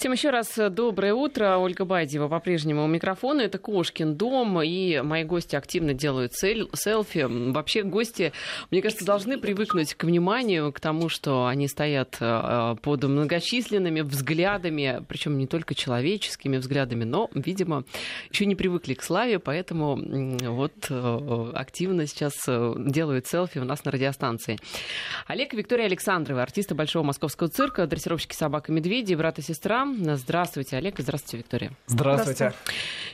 Всем еще раз доброе утро. Ольга Байдева по-прежнему у микрофона. Это Кошкин дом, и мои гости активно делают селфи. Вообще гости, мне кажется, должны привыкнуть к вниманию, к тому, что они стоят э, под многочисленными взглядами, причем не только человеческими взглядами, но, видимо, еще не привыкли к славе, поэтому вот э, активно сейчас э, делают селфи у нас на радиостанции. Олег и Виктория Александровы, артисты Большого Московского цирка, дрессировщики собак и медведей, брат и сестра. Здравствуйте, Олег, и здравствуйте, Виктория. Здравствуйте.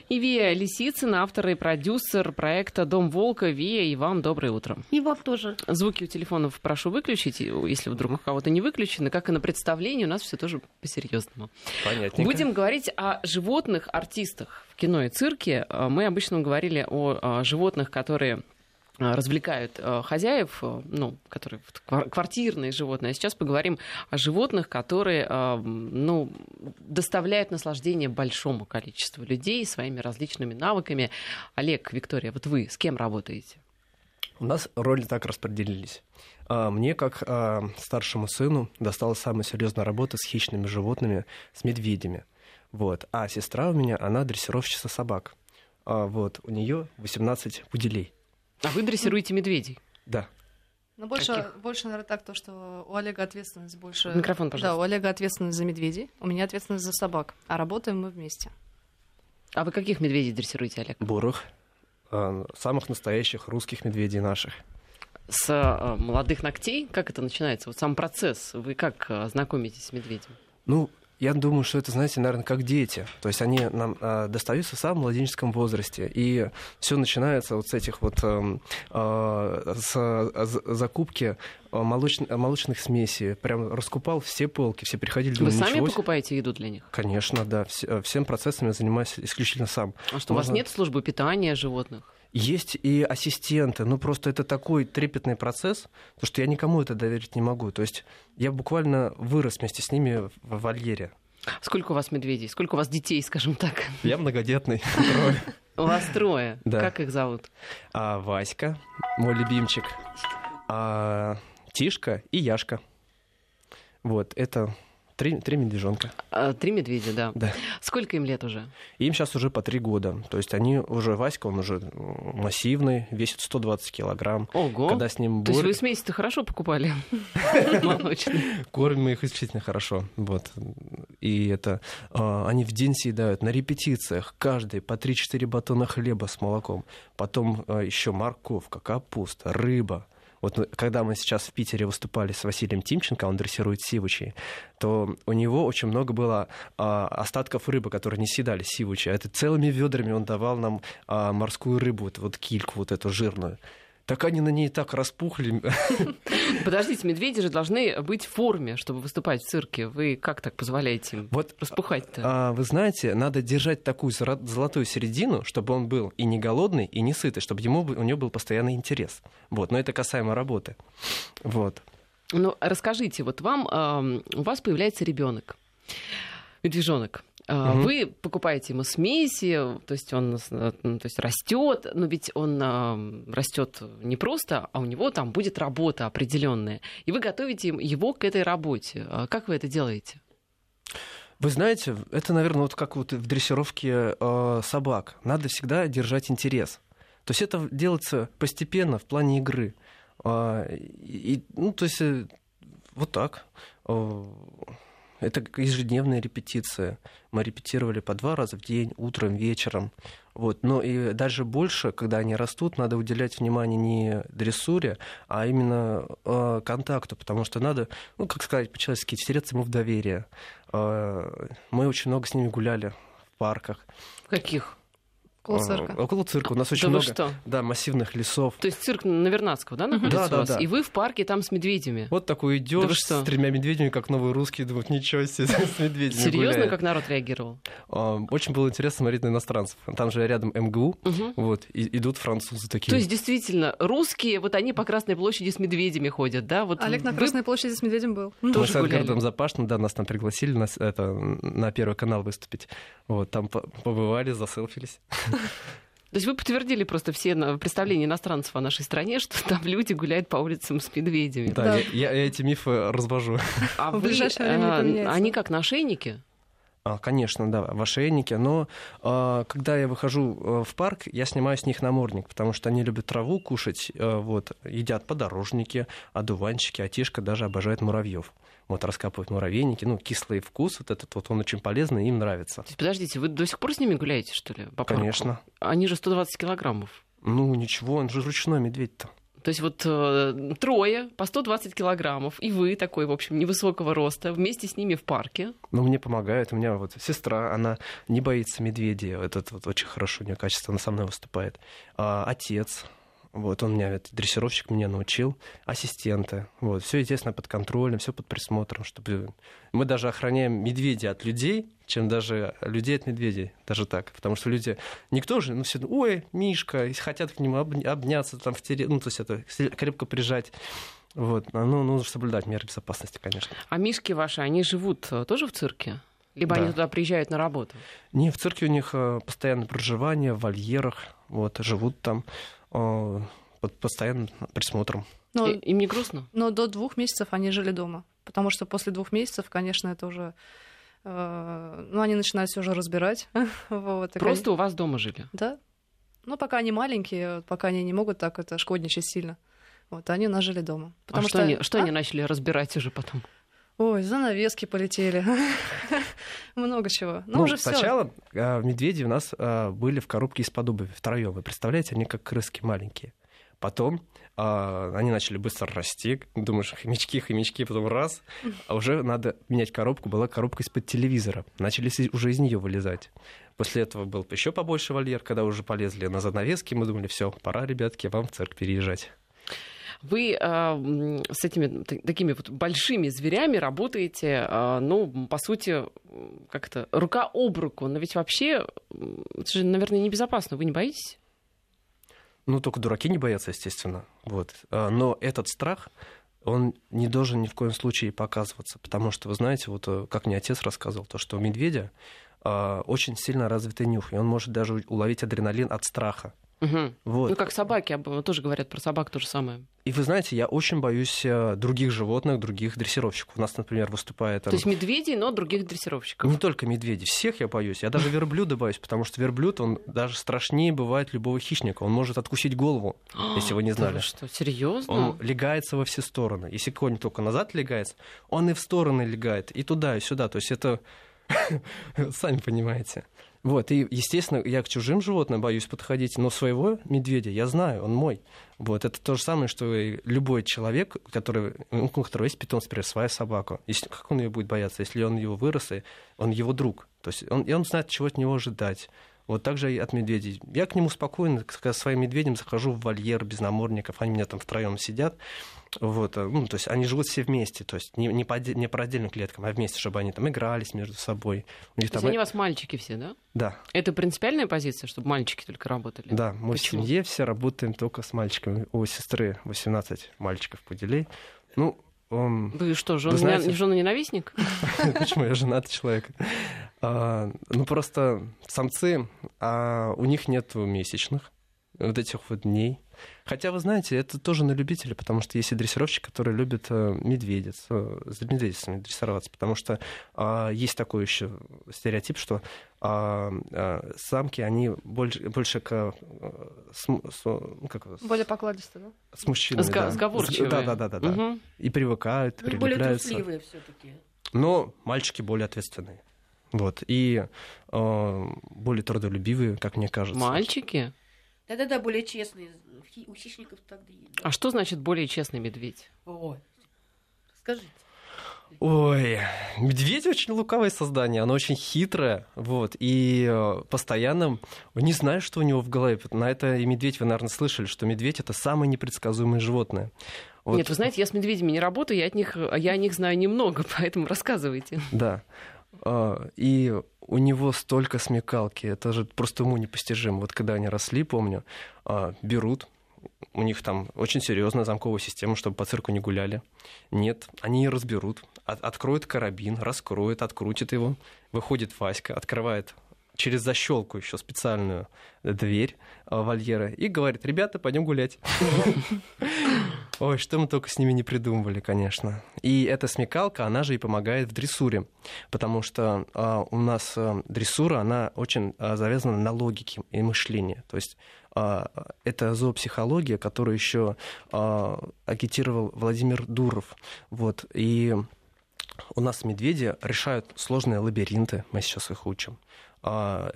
И Вия Лисицына, автор и продюсер проекта «Дом Волка». Вия, и вам доброе утро. И вам тоже. Звуки у телефонов прошу выключить, если вдруг у кого-то не выключены. Как и на представлении, у нас все тоже по-серьезному. Понятненько. Будем говорить о животных артистах в кино и цирке. Мы обычно говорили о животных, которые Э, развлекают э, хозяев, э, ну, которые квартирные животные. А сейчас поговорим о животных, которые ну, доставляют наслаждение большому количеству людей своими различными навыками. Олег, Виктория, вот вы с кем работаете? У нас роли так распределились. А, мне, как а, старшему сыну, досталась самая серьезная работа с хищными животными, с медведями. Вот. А сестра у меня, она дрессировщица собак. А, вот. У нее 18 пуделей. А вы дрессируете медведей? Да. Ну, больше, больше, наверное, так, то, что у Олега ответственность больше... Микрофон, пожалуйста. Да, у Олега ответственность за медведей, у меня ответственность за собак, а работаем мы вместе. А вы каких медведей дрессируете, Олег? Бурых, а, самых настоящих русских медведей наших. С а, молодых ногтей? Как это начинается? Вот сам процесс. Вы как а, знакомитесь с медведем? Ну, я думаю, что это, знаете, наверное, как дети. То есть они нам э, достаются в самом младенческом возрасте. И все начинается вот с этих вот э, э, с закупки молоч, молочных смесей. Прям раскупал все полки, все приходили. Вы думаю, сами покупаете еду для них? Конечно, да. Вс- всем процессом я занимаюсь исключительно сам. А что, Можно... у вас нет службы питания животных? Есть и ассистенты, ну просто это такой трепетный процесс, то что я никому это доверить не могу. То есть я буквально вырос вместе с ними в вольере. Сколько у вас медведей? Сколько у вас детей, скажем так? Я многодетный. У вас трое. Как их зовут? А, Васька, мой любимчик. А, Тишка и Яшка. Вот, это Три, три медвежонка. А, три медведя, да. да. Сколько им лет уже? Им сейчас уже по три года. То есть они уже, Васька, он уже массивный, весит 120 килограмм. Ого! Когда с ним То есть вы смеси-то хорошо покупали? Кормим их исключительно хорошо. Вот. И это... А, они в день съедают на репетициях каждый по 3-4 батона хлеба с молоком. Потом а, еще морковка, капуста, рыба вот когда мы сейчас в Питере выступали с Василием Тимченко, он дрессирует сивучей, то у него очень много было а, остатков рыбы, которые не съедали сивучи. Это целыми ведрами он давал нам а, морскую рыбу, вот, вот кильку вот эту жирную так они на ней так распухли. Подождите, медведи же должны быть в форме, чтобы выступать в цирке. Вы как так позволяете им вот, распухать-то? А, вы знаете, надо держать такую золотую середину, чтобы он был и не голодный, и не сытый, чтобы ему, у него был постоянный интерес. Вот, но это касаемо работы. Вот. Ну, расскажите, вот вам, э, у вас появляется ребенок, медвежонок. Угу. Вы покупаете ему смеси, то есть он э, ну, то есть растет, но ведь он растет не просто, а у него там будет работа определенная. И вы готовите его к этой работе. А как вы это делаете? Вы знаете, это, наверное, вот как вот в дрессировке э, собак. Надо всегда держать интерес. То есть это делается постепенно в плане игры. Э, и, ну, то есть э, вот так. Это ежедневная репетиция. Мы репетировали по два раза в день, утром, вечером. Вот. Но и даже больше, когда они растут, надо уделять внимание не дрессуре, а именно э, контакту, потому что надо, ну, как сказать по-человечески, втереться ему в доверие. Э, мы очень много с ними гуляли в парках. В каких? Около цирка. Около цирка. У нас очень да много что? Да, массивных лесов. То есть цирк на Вернадского, да, находится да, у вас? Да, да. И вы в парке там с медведями? Вот такой идешь да с тремя медведями, как новые русские, думают, ничего себе, с медведями Серьезно, как народ реагировал? А, очень было интересно смотреть на иностранцев. Там же рядом МГУ, угу. вот, и идут французы такие. То есть, действительно, русские, вот они по Красной площади с медведями ходят, да? Вот Олег на Красной площади с медведем был. Тоже с Эдгардом Запашным, да, нас там пригласили на, это, на Первый канал выступить. Вот, там побывали, заселфились. То есть вы подтвердили просто все представления иностранцев о нашей стране, что там люди гуляют по улицам с медведями. Да, да. Я, я эти мифы развожу. А вы, а, они как, на ошейнике? А, конечно, да, в ошейнике. Но а, когда я выхожу э, в парк, я снимаю с них намордник, потому что они любят траву кушать, э, вот, едят подорожники, одуванчики, а Тишка даже обожает муравьев. Вот раскапывают муравейники, ну, кислый вкус, вот этот вот, он очень полезный, им нравится. То есть, подождите, вы до сих пор с ними гуляете, что ли, по парку? Конечно. Они же 120 килограммов. Ну, ничего, он же ручной медведь-то. То есть вот э, трое по 120 килограммов, и вы такой, в общем, невысокого роста, вместе с ними в парке. Ну, мне помогает. У меня вот сестра, она не боится медведей. Этот вот очень хорошо у нее качество, она со мной выступает. А, отец, вот, он меня, это, дрессировщик меня научил, ассистенты. Вот, все, естественно, под контролем, все под присмотром, чтобы... Мы даже охраняем медведей от людей, чем даже людей от медведей, даже так. Потому что люди... Никто же, ну, все, ой, Мишка, хотят к нему обняться, там, втереть, ну, то есть это крепко прижать. Вот, ну, нужно соблюдать меры безопасности, конечно. А мишки ваши, они живут э, тоже в цирке? Либо да. они туда приезжают на работу? Не, в цирке у них э, постоянное проживание, в вольерах, вот, живут там. Э, под постоянным присмотром. Но, И, им не грустно? Но до двух месяцев они жили дома. Потому что после двух месяцев, конечно, это уже... Э, ну, они начинают все уже разбирать. вот, Просто они... у вас дома жили? Да. Ну, пока они маленькие, пока они не могут так это шкодничать сильно. Вот, они у нас жили дома. А Потому а что, что, они, что а? они начали разбирать уже потом? Ой, занавески полетели. Много чего. Ну, ну уже сначала э, медведи у нас э, были в коробке из-под обуви втроем. Вы представляете, они как крыски маленькие. Потом э, они начали быстро расти. Думаешь, хомячки, хомячки, потом раз. А уже надо менять коробку. Была коробка из-под телевизора. Начали уже из нее вылезать. После этого был еще побольше вольер, когда уже полезли на занавески. Мы думали, все, пора, ребятки, вам в цирк переезжать. Вы э, с этими такими вот большими зверями работаете, э, ну, по сути, как то рука об руку. Но ведь вообще, это же, наверное, небезопасно. Вы не боитесь? Ну, только дураки не боятся, естественно. Вот. А, но этот страх, он не должен ни в коем случае показываться, потому что, вы знаете, вот э, как мне отец рассказывал, то, что у медведя очень сильно развитый нюх, и он может даже уловить адреналин от страха. Угу. Вот. Ну, как собаки, тоже говорят про собак то же самое. И вы знаете, я очень боюсь э, других животных, других дрессировщиков. У нас, например, выступает... То есть медведей, но других дрессировщиков? Не только медведей, всех я боюсь. Я даже верблюда боюсь, потому что верблюд, он даже страшнее бывает любого хищника. Он может откусить голову, если вы не знали. что, серьезно? Он легается во все стороны. Если конь только назад легается, он и в стороны легает, и туда, и сюда. То есть это... Сами понимаете. Вот, и, естественно, я к чужим животным боюсь подходить, но своего медведя я знаю, он мой. Вот, это то же самое, что и любой человек, который, у которого есть питомец, например, своя собака. Если, как он ее будет бояться, если он его вырос, и он его друг? То есть он, и он знает, чего от него ожидать. Вот так же и от медведей. Я к нему спокойно, к своим медведям захожу в вольер без намордников, они у меня там втроем сидят. Вот, э, ну, то есть они живут все вместе, то есть не, не, по, не по отдельным клеткам, а вместе, чтобы они там игрались между собой. У них то там... есть они у вас мальчики все, да? Да. Это принципиальная позиция, чтобы мальчики только работали? Да, мы Почему? в семье все работаем только с мальчиками. У сестры 18 мальчиков поделей. Ну, он, Вы что, жен, знаете... жена ненавистник? Почему я женатый человек? А, ну, просто самцы, а у них нет месячных, вот этих вот дней. Хотя, вы знаете, это тоже на любителя, потому что есть и дрессировщик, который любит э, медведец, э, с медведицами дрессироваться, потому что а, есть такой еще стереотип, что а, а, самки, они больше, больше к... С, с, ну, как, более покладистые, да? С мужчинами, Сга- да. Сговорчивые. Да, да, да, да, да. Угу. И привыкают, ну, прилепляются. Более трусливые все таки Но мальчики более ответственные. Вот. И э, более трудолюбивые, как мне кажется. Мальчики? Да-да-да, более честные. У хищников так да есть. А что значит более честный медведь? Ой, скажите. Ой, медведь очень лукавое создание, оно очень хитрое, вот, и э, постоянно, не знаю, что у него в голове, на это и медведь, вы, наверное, слышали, что медведь — это самое непредсказуемое животное. Вот. Нет, вы знаете, я с медведями не работаю, я, от них, я о них знаю немного, поэтому рассказывайте. Да, а, и у него столько смекалки, это же просто ему непостижимо. Вот когда они росли, помню, а, берут, у них там очень серьезная замковая система, чтобы по цирку не гуляли. Нет, они ее разберут, от, откроют карабин, раскроют, открутят его, выходит Васька, открывает через защелку еще специальную дверь э, вольера и говорит, ребята, пойдем гулять. Ой, что мы только с ними не придумывали, конечно. И эта смекалка, она же и помогает в дрессуре, потому что э, у нас э, дрессура, она очень э, завязана на логике и мышлении. То есть э, это зоопсихология, которую еще э, агитировал Владимир Дуров. Вот, и у нас медведи решают сложные лабиринты, мы сейчас их учим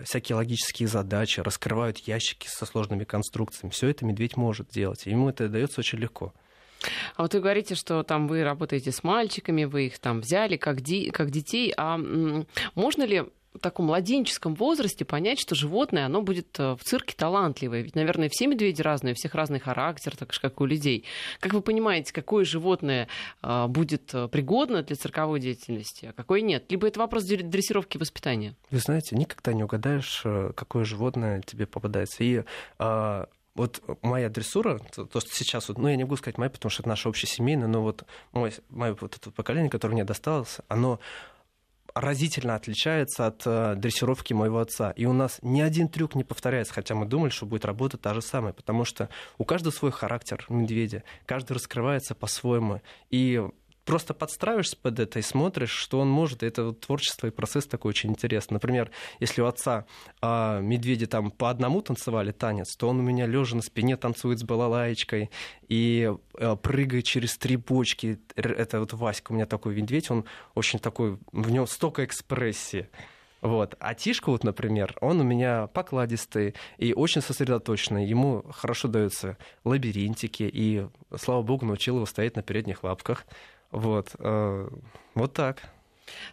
всякие логические задачи, раскрывают ящики со сложными конструкциями. Все это медведь может делать. И ему это дается очень легко. А вот вы говорите, что там вы работаете с мальчиками, вы их там взяли как, ди- как детей. А можно ли в таком младенческом возрасте понять, что животное, оно будет э, в цирке талантливое. Ведь, наверное, все медведи разные, у всех разный характер, так же, как у людей. Как вы понимаете, какое животное э, будет э, пригодно для цирковой деятельности, а какое нет? Либо это вопрос дрессировки и воспитания? Вы знаете, никогда не угадаешь, какое животное тебе попадается. И а, вот моя дрессура, то, что сейчас, вот, ну, я не могу сказать моя, потому что это наше общесемейное, но вот мое, мое вот это поколение, которое мне досталось, оно разительно отличается от э, дрессировки моего отца. И у нас ни один трюк не повторяется, хотя мы думали, что будет работа та же самая, потому что у каждого свой характер медведя, каждый раскрывается по-своему. И просто подстраиваешься под это и смотришь, что он может. И это вот творчество и процесс такой очень интересный. Например, если у отца а, медведи там по одному танцевали танец, то он у меня лежа на спине танцует с балалайкой и а, прыгает через три бочки. Это вот Васька у меня такой медведь, он очень такой, в нем столько экспрессии. Вот. А Тишка, вот, например, он у меня покладистый и очень сосредоточенный. Ему хорошо даются лабиринтики, и, слава богу, научил его стоять на передних лапках. Вот, э, вот так.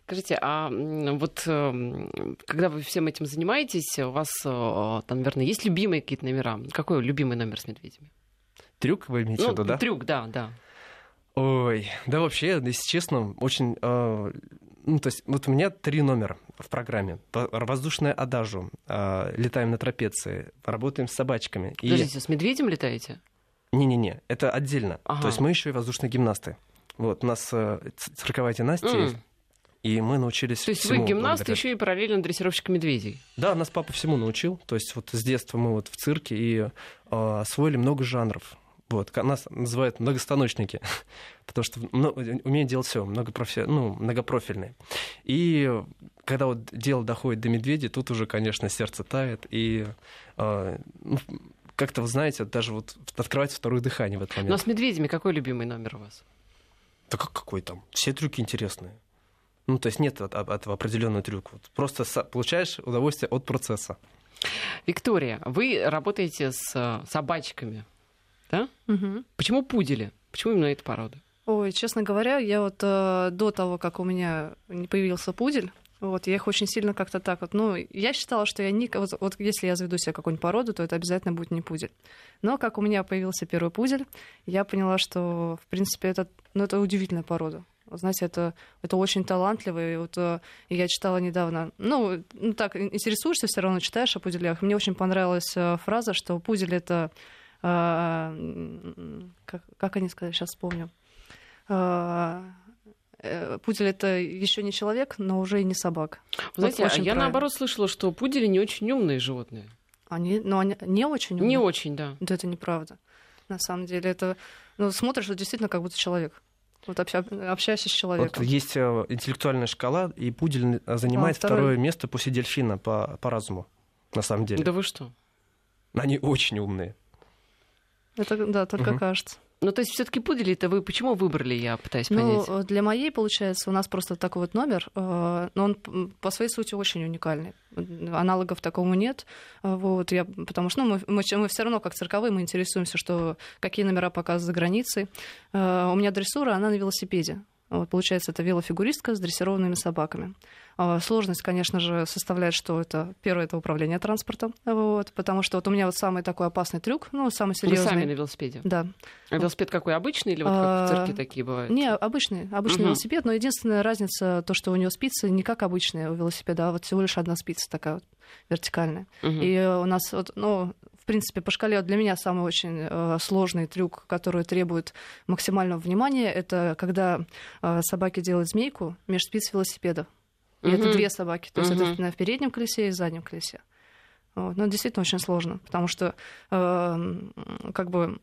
Скажите, а вот э, когда вы всем этим занимаетесь, у вас э, там, наверное, есть любимые какие-то номера? Какой любимый номер с медведями? Трюк вы имеете ну, в виду, да? Трюк, да, да. Ой, да вообще, если честно, очень... Э, ну, то есть вот у меня три номера в программе. Воздушная адажу, э, летаем на трапеции, работаем с собачками. Подождите, и... с медведем летаете? Не-не-не, это отдельно. Ага. То есть мы еще и воздушные гимнасты. Вот, у нас э, цирковая династия mm. есть. И мы научились То есть вы гимнаст благодаря... еще и параллельно дрессировщик медведей? Да, нас папа всему научил. То есть вот с детства мы вот в цирке и э, освоили много жанров. Вот, нас называют многостаночники, потому что ну, умеют делать все, многопрофи... ну, многопрофильные. И когда вот дело доходит до медведей, тут уже, конечно, сердце тает, и э, ну, как-то, вы знаете, даже вот открывается второе дыхание в этот момент. Но с медведями какой любимый номер у вас? Да как какой там? Все трюки интересные. Ну, то есть нет этого определенного трюка. Вот просто получаешь удовольствие от процесса. Виктория, вы работаете с э, собачками, да? Угу. Почему пудели? Почему именно эта порода? Ой, честно говоря, я вот э, до того, как у меня не появился пудель, вот, я их очень сильно как-то так вот, ну, я считала, что я не... Вот, вот если я заведу себе какую-нибудь породу, то это обязательно будет не пудель. Но как у меня появился первый пудель, я поняла, что, в принципе, это, ну, это удивительная порода. Знаете, это, это очень талантливо. И вот э, я читала недавно, ну, ну, так, интересуешься все равно, читаешь о пуделях. Мне очень понравилась э, фраза, что пудель это... Э, как, как они сказали, сейчас вспомню. Э, пудель это еще не человек, но уже и не собак. Знаете, вот а я правильно. наоборот слышала, что пудели не очень умные животные. Они, но они не очень умные. Не очень, да. Да, это неправда. На самом деле, это ну, смотришь, что действительно как будто человек. Вот обща... общаешься с человеком. Вот есть э, интеллектуальная шкала, и пудель занимает а, второе... второе место после дельфина по, по разуму, на самом деле. Да вы что? Они очень умные. Это, да, только угу. кажется. Ну, то есть все-таки пудели это вы почему выбрали, я пытаюсь ну, понять. Для моей, получается, у нас просто такой вот номер, э, но он по своей сути очень уникальный. Аналогов такому нет. Э, вот, я, потому что ну, мы, мы, мы все равно, как цирковые, мы интересуемся, что, какие номера показывают за границей. У меня дрессура, она на велосипеде. Вот, получается, это велофигуристка с дрессированными собаками. А, сложность, конечно же, составляет, что это первое это управление транспортом, вот, потому что вот у меня вот самый такой опасный трюк, ну самый серьезный. Вы сами на велосипеде? Да. А велосипед какой обычный или вот как в а, цирке такие бывают? Не, обычный, обычный угу. велосипед, но единственная разница то, что у него спицы не как обычные у велосипеда, а вот всего лишь одна спица такая вот вертикальная. Угу. И у нас вот, ну, принципе, по шкале для меня самый очень э, сложный трюк, который требует максимального внимания, это когда э, собаки делают змейку между спиц велосипеда. И это две собаки. То есть это в переднем колесе и в заднем колесе. Вот. Но действительно очень сложно, потому что эм, как бы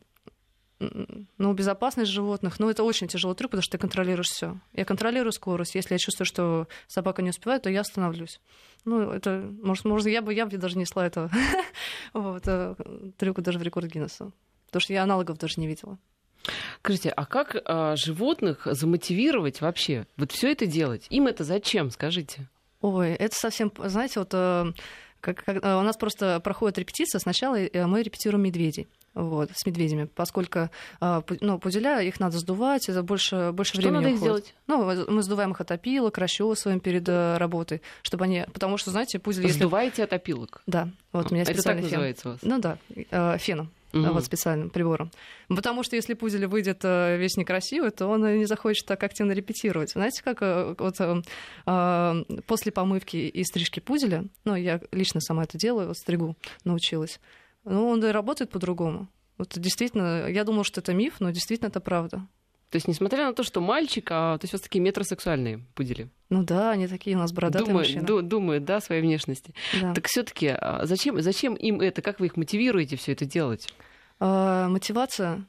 ну, безопасность животных, ну, это очень тяжелый трюк, потому что ты контролируешь все. Я контролирую скорость. Если я чувствую, что собака не успевает, то я остановлюсь. Ну, это, может, может я бы, я бы даже несла этого вот, э, трюка даже в рекорд Гиннесса. Потому что я аналогов даже не видела. Скажите, а как а, животных замотивировать вообще? Вот все это делать? Им это зачем, скажите? Ой, это совсем, знаете, вот э, как, как- у нас просто проходит репетиция. Сначала мы репетируем медведей. Вот, с медведями, поскольку пу- ну, пуделя, их надо сдувать, это больше, больше Что времени надо их уходит. сделать? Ну, мы сдуваем их от опилок, расчесываем перед э, работой, чтобы они... Потому что, знаете, пудель, если... Сдуваете от опилок? Да, вот у меня это так специальный фен. называется у вас? Ну да, э, феном, Мгм. вот специальным прибором. Потому что если пудель выйдет э, весь некрасивый, то он не захочет так активно репетировать. Знаете, как вот, э, после помывки и стрижки пуделя, ну, я лично сама это делаю, вот стригу научилась, ну, он и работает по-другому. Вот действительно, я думала, что это миф, но действительно это правда. То есть, несмотря на то, что мальчик, а то есть у вас такие метросексуальные пудели. Ну да, они такие у нас бородатые Думают, мужчины. ду- думают, да, своей внешности. Да. Так все-таки зачем, зачем им это? Как вы их мотивируете все это делать? А, мотивация.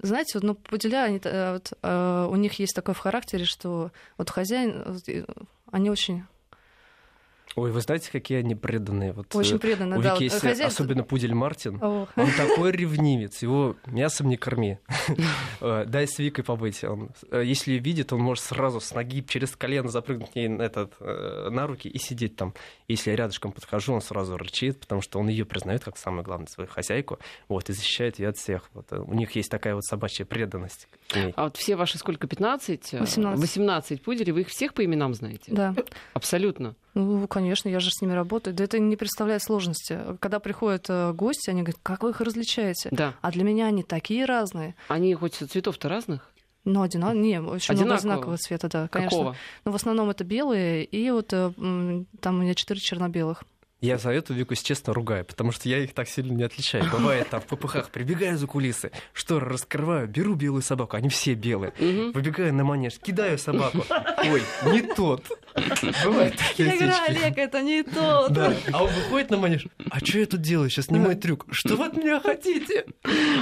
Знаете, вот, ну, пуделя, они, вот, э, у них есть такое в характере, что вот хозяин, они очень, Ой, вы знаете, какие они преданные? Вот, очень э, преданные. у да, Вики вот, есть хозяин- особенно пудель Мартин. О, Он такой ревнивец, его мясом не корми. Э, Дай с Викой побыть. Он, э, если видит, он может сразу с ноги через колено запрыгнуть ей на, этот, э, на руки и сидеть там. Если я рядышком подхожу, он сразу рычит, потому что он ее признает как самую главную свою хозяйку, вот, и защищает ее от всех. Вот. э, У них есть такая вот собачья преданность. А вот все ваши сколько, 15? 18. 18 пуделей, вы их всех по именам знаете? Да, Абсолютно. ну, конечно, я же с ними работаю. Да это не представляет сложности. Когда приходят э, гости, они говорят, как вы их различаете? Да. А для меня они такие разные. Они хоть цветов-то разных? Ну, одинаковые. Не, очень много Одинакового? цвета, да, конечно. Какого? Но в основном это белые, и вот э, там у меня четыре черно-белых. Я за эту Вику, если честно, ругаю, потому что я их так сильно не отличаю. Бывает там в попыхах, прибегаю за кулисы, шторы раскрываю, беру белую собаку, они все белые. Выбегаю на манеж, кидаю собаку. Ой, не тот. Бывает такие осечки. Олег, это не то. Да. А он выходит на манеж. А что я тут делаю? Сейчас не мой трюк. Что вы от меня хотите?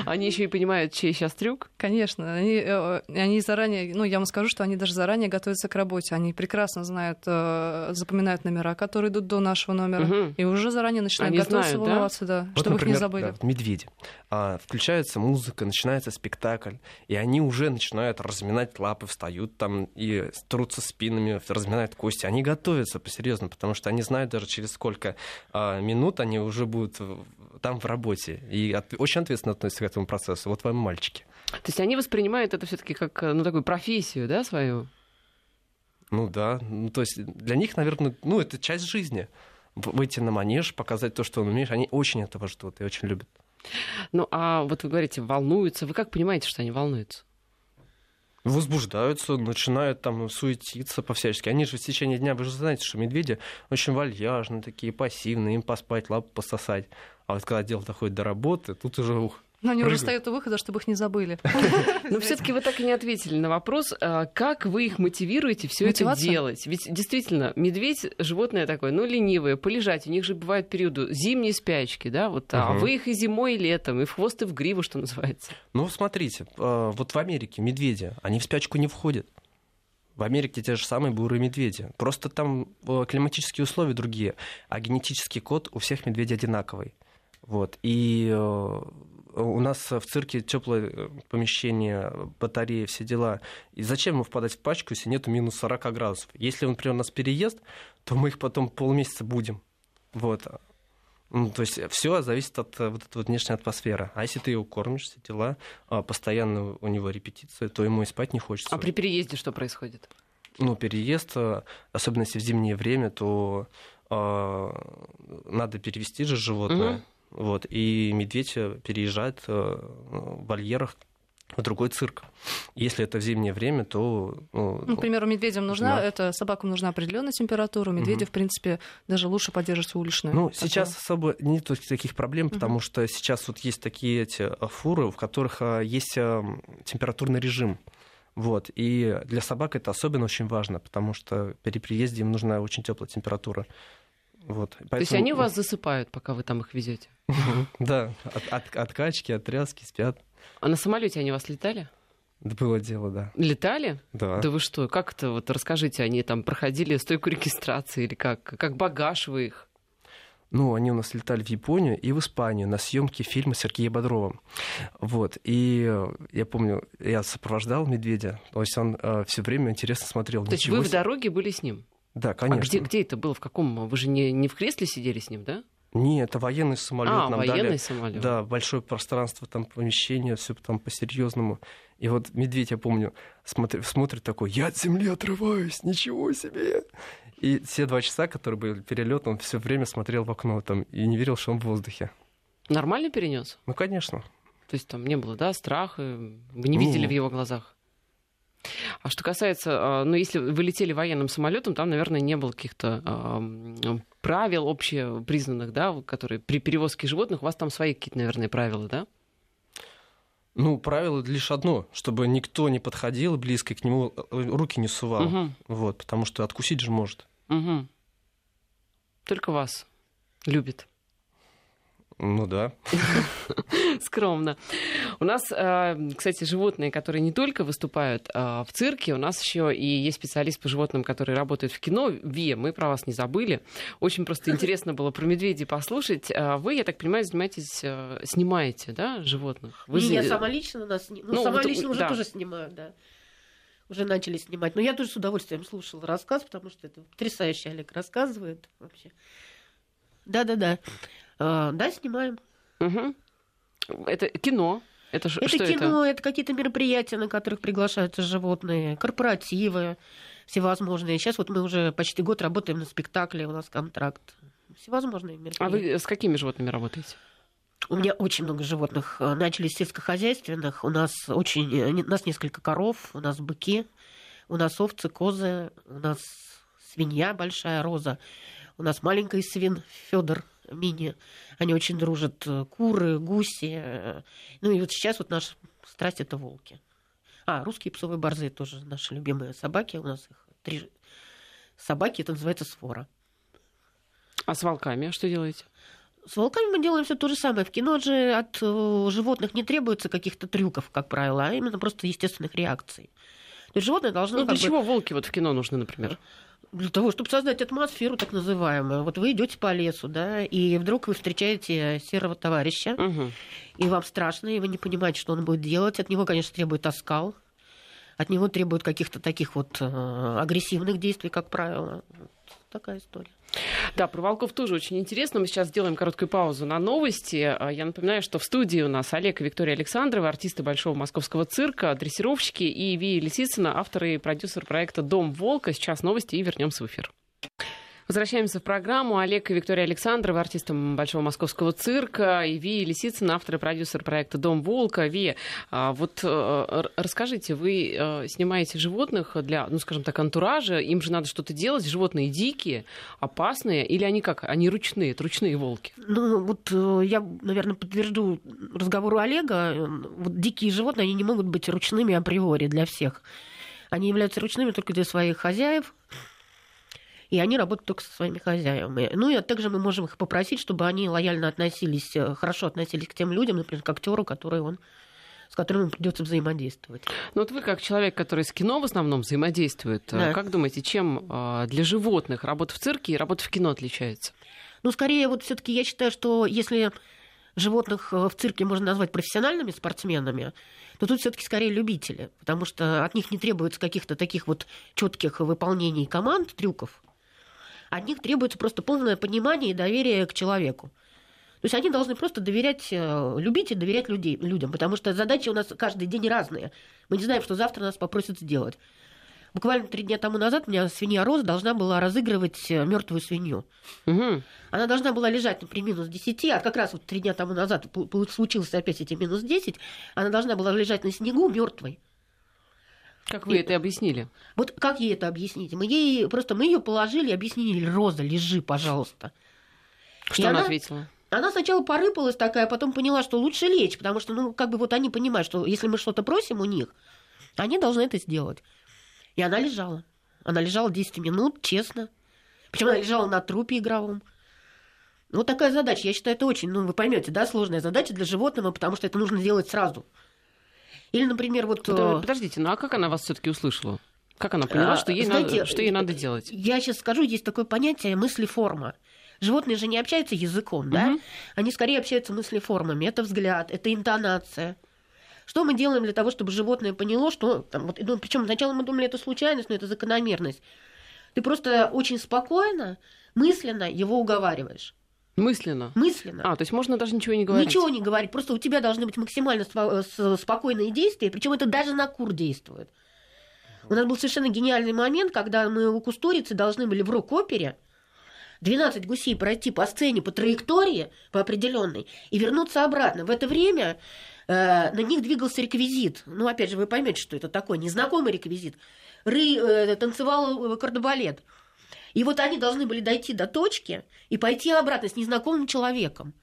Они еще и понимают, чей сейчас трюк. Конечно, они, э, они заранее, ну, я вам скажу, что они даже заранее готовятся к работе. Они прекрасно знают, э, запоминают номера, которые идут до нашего номера, Мгм. и уже заранее начинают Они готовиться, знают, да? волноваться, да, Вот, чтобы их не например, забыли. да, вот медведи. А, включается музыка, начинается спектакль, и они уже начинают разминать лапы, встают там и трутся спинами, разминают кости. Они готовятся по-серьезно, потому что они знают даже через сколько а, минут они уже будут там в работе. И от- очень ответственно относятся к этому процессу. Вот вам мальчики. То есть они воспринимают это все-таки как ну, такую профессию, да, свою? Ну да, ну, то есть для них, наверное, ну это часть жизни. Выйти на манеж, показать то, что он умеет, они очень этого ждут и очень любят. Ну, а вот вы говорите, волнуются. Вы как понимаете, что они волнуются? Возбуждаются, начинают там суетиться по-всячески. Они же в течение дня, вы же знаете, что медведи очень вальяжные, такие пассивные, им поспать, лапу пососать. А вот когда дело доходит до работы, тут уже ух. Но они уже встают у выхода, чтобы их не забыли. Но все-таки вы так и не ответили на вопрос, а, как вы их мотивируете все это делать. Ведь действительно, медведь животное такое, ну, ленивое, полежать. У них же бывают периоды зимней спячки, да, вот. А вы их и зимой, и летом, и в хвост, и в гриву, что называется. Ну, смотрите, э, вот в Америке медведи, они в спячку не входят. В Америке те же самые бурые медведи. Просто там э, климатические условия другие, а генетический код у всех медведей одинаковый. Вот. И э, у нас в цирке теплое э, помещение, батареи, все дела. И зачем ему впадать в пачку, если нету минус 40 градусов? Если, например, у нас переезд, то мы их потом полмесяца будем. Вот. Ну, то есть все зависит от э, вот этой вот внешней атмосферы. А если ты его кормишь, все дела, а, постоянно у него репетиция, то ему и спать не хочется. А при переезде что происходит? Ну, переезд, э, особенно если в зимнее время, то э, надо перевести же животное. Мгм. Вот, и медведь э, переезжает э, в вольерах в другой цирк. Если это в зимнее время, то... ну, Ну, к примеру, медведям нужна, Да. это собакам нужна определенная температура, медведи, в принципе, даже лучше поддерживать уличную. Ну, такую. сейчас особо нет таких проблем, Мгм. потому что сейчас вот есть такие эти э, фуры, в которых есть температурный режим. Вот. И для собак это особенно очень важно, потому что при приезде им нужна очень теплая температура. Вот. Поэтому... То есть они вас засыпают, пока вы там их везете? Да, от, качки, от тряски спят. А на самолете они вас летали? Да было дело, да. Летали? Да. Да вы что? Как это? Вот расскажите, они там проходили стойку регистрации или как? Как багаж вы их? Ну, они у нас летали в Японию и в Испанию на съемки фильма Сергея Бодрова. Вот. И э, я помню, я сопровождал медведя. То есть он э, все время интересно смотрел. То есть вы в дороге были с ним? Да, конечно. А где, где это было? В каком? Вы же не, не в кресле сидели с ним, да? Нет, это военный самолет. А, Нам военный дали, самолет. Да, большое пространство, там помещение, все там по-серьезному. И вот медведь, я помню, смотри, смотрит такой, я от земли отрываюсь, ничего себе. И все два часа, которые были перелет, он все время смотрел в окно там и не верил, что он в воздухе. Нормально перенес? Ну, конечно. То есть там не было, да, страха? Вы не видели не. в его глазах? А что касается, а, ну, если вы летели военным самолетом, там, наверное, не было каких-то э, правил общепризнанных, да, которые при перевозке животных, у вас там свои какие-то, наверное, правила, да? Ну, правило лишь одно, чтобы никто не подходил близко к нему, э, руки не сувал. Угу. Вот, потому что откусить же может. Угу. Только вас любит. Ну да. Скромно. У нас, э, кстати, животные, которые не только выступают э, в цирке, у нас еще и есть специалист по животным, который работает в кино. Ви, мы про вас не забыли. Очень просто интересно было про медведей послушать. Э, вы, я так понимаю, занимаетесь, снимаете, да, животных? Вы... Не, я сама лично нас... Ну, ну сама вот, лично уже тоже снимаю, да уже начали снимать. Но я тоже с удовольствием слушала рассказ, потому что это потрясающе Олег рассказывает вообще. Да-да-да. А, да, снимаем. Угу. Это кино. Это, это что кино, это, это какие-то мероприятия, на которых приглашаются животные, корпоративы всевозможные. Сейчас вот мы уже почти год работаем на спектакле, у нас контракт. Всевозможные мероприятия. А вы с какими животными работаете? У меня очень много животных. Начали с сельскохозяйственных. У нас очень, у нас несколько коров, у нас быки, у нас овцы, козы, у нас свинья большая, роза, у нас маленький свин Федор мини. Они очень дружат. Э, куры, гуси. Э, ну и вот сейчас вот наша страсть это волки. А, русские псовые борзые тоже наши любимые собаки. У нас их три собаки, это называется свора. А с волками что делаете? С волками мы делаем все то же самое. В кино же от э, животных не требуется каких-то трюков, как правило, а именно просто естественных реакций. То есть животное должно... Ну, для чего бы... волки вот в кино нужны, например? для того, чтобы создать атмосферу так называемую. Вот вы идете по лесу, да, и вдруг вы встречаете серого товарища, угу. и вам страшно, и вы не понимаете, что он будет делать. От него, конечно, требует оскал, от него требует каких-то таких вот э, агрессивных действий, как правило. Вот такая история. Да, про волков тоже очень интересно. Мы сейчас сделаем короткую паузу на новости. А, я напоминаю, что в студии у нас Олег и Виктория Александровы, артисты Большого московского цирка, дрессировщики, и Вия Лисицына, авторы и продюсер проекта «Дом волка». Сейчас новости и вернемся в эфир. Возвращаемся в программу. Олег и Виктория Александрова, артистом Большого московского цирка, и Ви Лисицын, автор и продюсер проекта «Дом волка». Ви, а, вот э, расскажите, вы э, снимаете животных для, ну, скажем так, антуража, им же надо что-то делать, животные дикие, опасные, или они как, они ручные, это ручные волки? Ну, вот э, я, наверное, подтвержду разговору Олега, вот дикие животные, они не могут быть ручными априори для всех. Они являются ручными только для своих хозяев, и они работают только со своими хозяевами. Ну и также мы можем их попросить, чтобы они лояльно относились, э, хорошо относились к тем людям, например, к актеру, который он с которым им придется взаимодействовать. Ну вот вы как человек, который с кино в основном взаимодействует, э, да. как думаете, чем э, для животных работа в цирке и работа в кино отличается? Ну, скорее, вот все-таки я считаю, что если животных в цирке можно назвать профессиональными спортсменами, то тут все-таки скорее любители, потому что от них не требуется каких-то таких вот четких выполнений команд, трюков. От них требуется просто полное понимание и доверие к человеку. То есть они должны просто доверять, э, любить и доверять людей, людям, потому что задачи у нас каждый день разные. Мы не знаем, что завтра нас попросят сделать. Буквально три дня тому назад у меня свинья Роза должна была разыгрывать э, мертвую свинью. Угу. Она должна была лежать при минус 10, а как раз вот три дня тому назад случилось опять эти минус 10, она должна была лежать на снегу мертвой. Как вы и, это объяснили? Вот как ей это объяснить? Мы ей просто мы ее положили, объяснили, Роза, лежи, пожалуйста. Что и она, ответила? Она сначала порыпалась такая, а потом поняла, что лучше лечь, потому что, ну, как бы вот они понимают, что если мы что-то просим у них, Они должны это сделать. И она лежала. Она лежала 10 минут, честно. Причем она лежала на трупе игровом. Вот такая задача. Я считаю, это очень, ну, вы поймете, да, сложная задача для животного, потому что это нужно делать сразу. Или, например, вот... Да, э, Подождите, ну а как она вас все-таки услышала? Как она поняла, А, что ей, знаете, надо, что ей надо делать? Я сейчас скажу, есть такое понятие мыслеформа. Животные же не общаются языком, да? Мгм. Они скорее общаются мыслеформами. Это взгляд, это интонация. Что мы делаем для того, чтобы животное поняло, что... Там, вот, ну, причем сначала мы думали, это случайность, но это закономерность. Ты просто очень спокойно, мысленно его уговариваешь. Мысленно. Мысленно. А, то есть можно даже ничего не говорить? Ничего не говорить, просто у тебя должны быть максимально с- спокойные действия, причем это даже на кур действует. У нас был совершенно гениальный момент, когда мы у кустурицы должны были в рок-опере 12 гусей пройти по сцене, по траектории, по определенной, и вернуться обратно. В это время э, на них двигался реквизит. Ну, опять же, вы поймете, что это такое, незнакомый реквизит. Ры, э, танцевал э, кардебалет. И вот они должны были дойти до точки и пойти обратно с незнакомым человеком.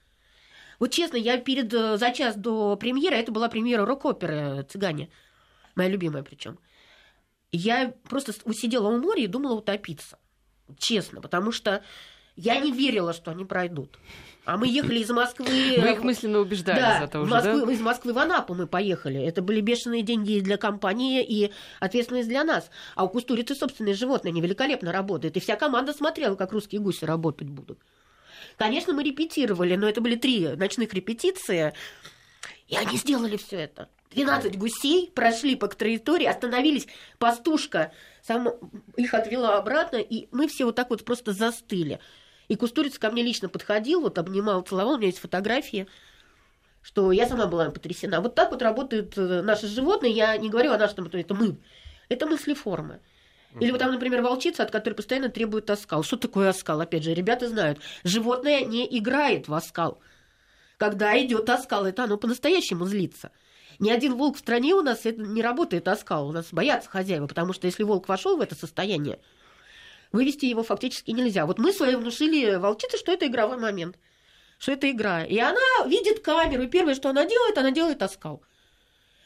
Вот честно, я перед, э, за час до премьеры, а это была премьера рок-оперы «Цыгане», моя любимая причем, я просто с- сидела у моря и думала утопиться. Честно, потому что я не верила, что они пройдут. А мы ехали из Москвы... Вы их мысленно убеждали Да, зато уже, Москвы- да? из Москвы в Анапу мы поехали. Это были бешеные деньги и для компании и ответственность для нас. А у Кустурицы собственные животные, они великолепно работают. И вся команда смотрела, как русские гуси работать будут. Конечно, мы репетировали, но это были три ночных репетиции. И они сделали все это. 12 гусей прошли по траектории, остановились, пастушка сам их отвела обратно, и мы все вот так вот просто застыли. И Кустурица ко мне лично подходил, вот обнимал, целовал, у меня есть фотографии, что я сама была потрясена. Вот так вот работают э, наши животные, я не говорю о нашем, это мы. Это мыслеформы. Или вот там, например, волчица, от которой постоянно требует оскал. Что такое оскал? Опять же, ребята знают. Животное не играет в оскал. Когда идет оскал, это оно по-настоящему злится. Ни один волк в стране у нас это не работает оскал. У нас боятся хозяева, потому что если волк вошел в это состояние, вывести его фактически нельзя. Вот мы своей внушили волчице, что это игровой момент, что это игра. И она видит камеру, и первое, что она делает, она делает оскал.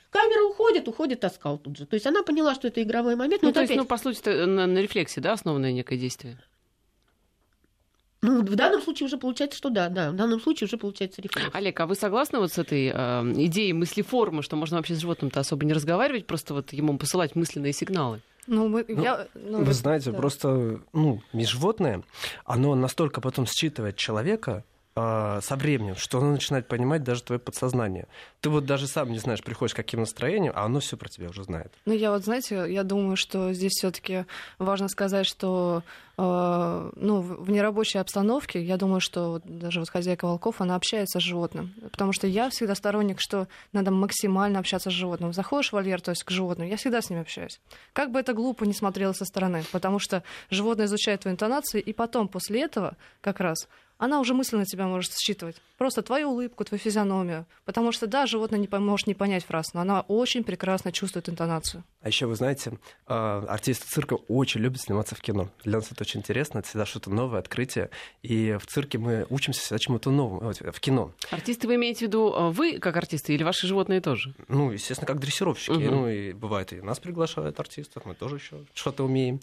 Камера уходит, уходит оскал тут же. То есть она поняла, что это игровой момент. но Ну, это то есть, опять- ну, по сути, на, на рефлексе, да, основанное некое действие? Ну, в данном случае уже получается, что да, да. В данном случае уже получается рефлекс. Олег, а вы согласны вот с этой э, идеей мыслеформы, что можно вообще с животным-то особо не разговаривать, просто вот ему посылать мысленные сигналы? Ну, мы, Ну, я, ну, Вы знаете, да. просто, ну, животное, оно настолько потом считывает человека со временем, что оно начинает понимать даже твое подсознание. Ты вот даже сам не знаешь, приходишь к каким настроением, а оно все про тебя уже знает. Ну, я вот, знаете, я думаю, что здесь все-таки важно сказать, что э, ну, в нерабочей обстановке, я думаю, что вот даже вот хозяйка волков, она общается с животным. Потому что я всегда сторонник, что надо максимально общаться с животным. Заходишь в вольер, то есть к животным, я всегда с ними общаюсь. Как бы это глупо не смотрело со стороны, потому что животное изучает твою интонацию, и потом, после этого, как раз, она уже мысленно тебя может считывать. Просто твою улыбку, твою физиономию. Потому что, да, животное не по- может не понять фраз, но она очень прекрасно чувствует интонацию. А еще вы знаете, э, артисты цирка очень любят сниматься в кино. Для нас это очень интересно, это всегда что-то новое, открытие. И в цирке мы учимся всегда чему-то новому, вот, в кино. Артисты вы имеете в виду э, вы как артисты или ваши животные тоже? Ну, естественно, как дрессировщики. Мгм. Ну, и бывает, и нас приглашают артистов, мы тоже еще что-то умеем.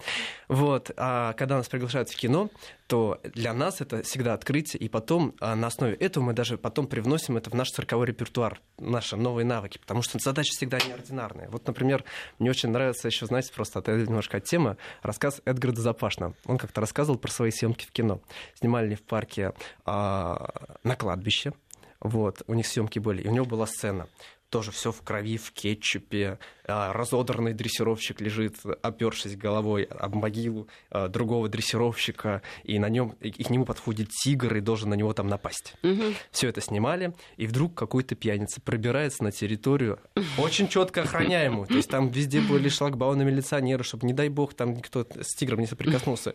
Вот. А когда нас приглашают в кино, то для нас это всегда открытие, и потом а, на основе этого мы даже потом привносим это в наш цирковой репертуар, наши новые навыки, потому что задача всегда неординарная. Вот, например, мне очень нравится еще, знаете, просто отойду немножко от темы, рассказ Эдгара Запашна. Он как-то рассказывал про свои съемки в кино. Снимали они в парке а, на кладбище, вот, у них съемки были, и у него была сцена тоже все в крови, в кетчупе. А, Разодранный дрессировщик лежит, опершись головой об могилу а, другого дрессировщика, и на нем и к нему подходит тигр и должен на него там напасть. Мгм. Все это снимали, и вдруг какой-то пьяница пробирается на территорию, очень четко охраняемую. То есть там везде были шлагбауны милиционеры, чтобы, не дай бог, там никто с тигром не соприкоснулся.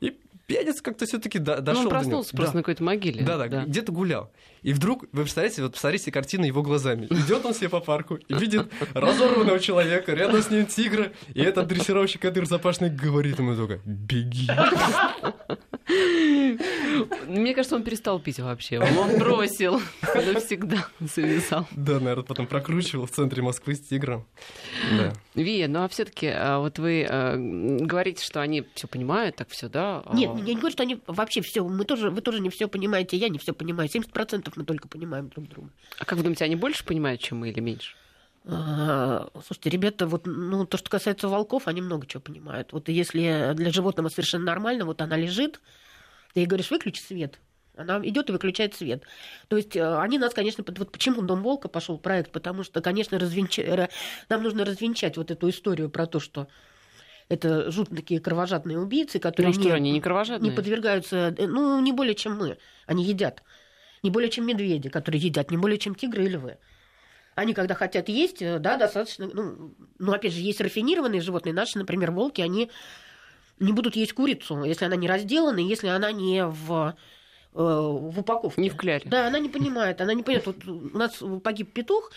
И пьяница как-то все-таки Ну, дошел он до него. проснулся просто Да. на какой-то могиле. Да, да, где-то гулял. И вдруг, вы представляете, вот посмотрите картину его глазами. Идет он себе по парку и видит разорванного человека, рядом с ним тигра, и этот дрессировщик Эдгар Запашный говорит ему только «беги». Мне кажется, он перестал пить вообще. Он бросил. Навсегда завязал. Да, наверное, потом прокручивал в центре Москвы с тигром. Да. Вия, ну а все-таки вот вы э, говорите, что они все понимают, так все, да? Нет, я не говорю, что они вообще все. Мы тоже, вы тоже не все понимаете, я не все понимаю. 70% мы только понимаем друг друга. А как вы думаете, они больше понимают, чем мы, или меньше? А, слушайте, ребята, вот, ну, то, что касается волков, они много чего понимают. Вот если для животного совершенно нормально, вот она лежит, ты ей говоришь, выключи свет, она идет и выключает свет. То есть э, они нас, конечно, вот почему Дом Волка пошел проект, потому что, конечно, развенча... нам нужно развенчать вот эту историю про то, что это жуткие кровожадные убийцы, которые ну, что, не, они не, кровожадные? не подвергаются, э, ну, не более чем мы. Они едят. Не более чем медведи, которые едят, не более чем тигры и львы. Они, когда хотят есть, э, да, достаточно... Ну, ну, опять же, есть рафинированные животные. Наши, например, волки, они не будут есть курицу, если она не разделана, если она не в э, в упаковке. Не в кляре. Да, она не понимает. Она не понимает. Вот у нас погиб петух,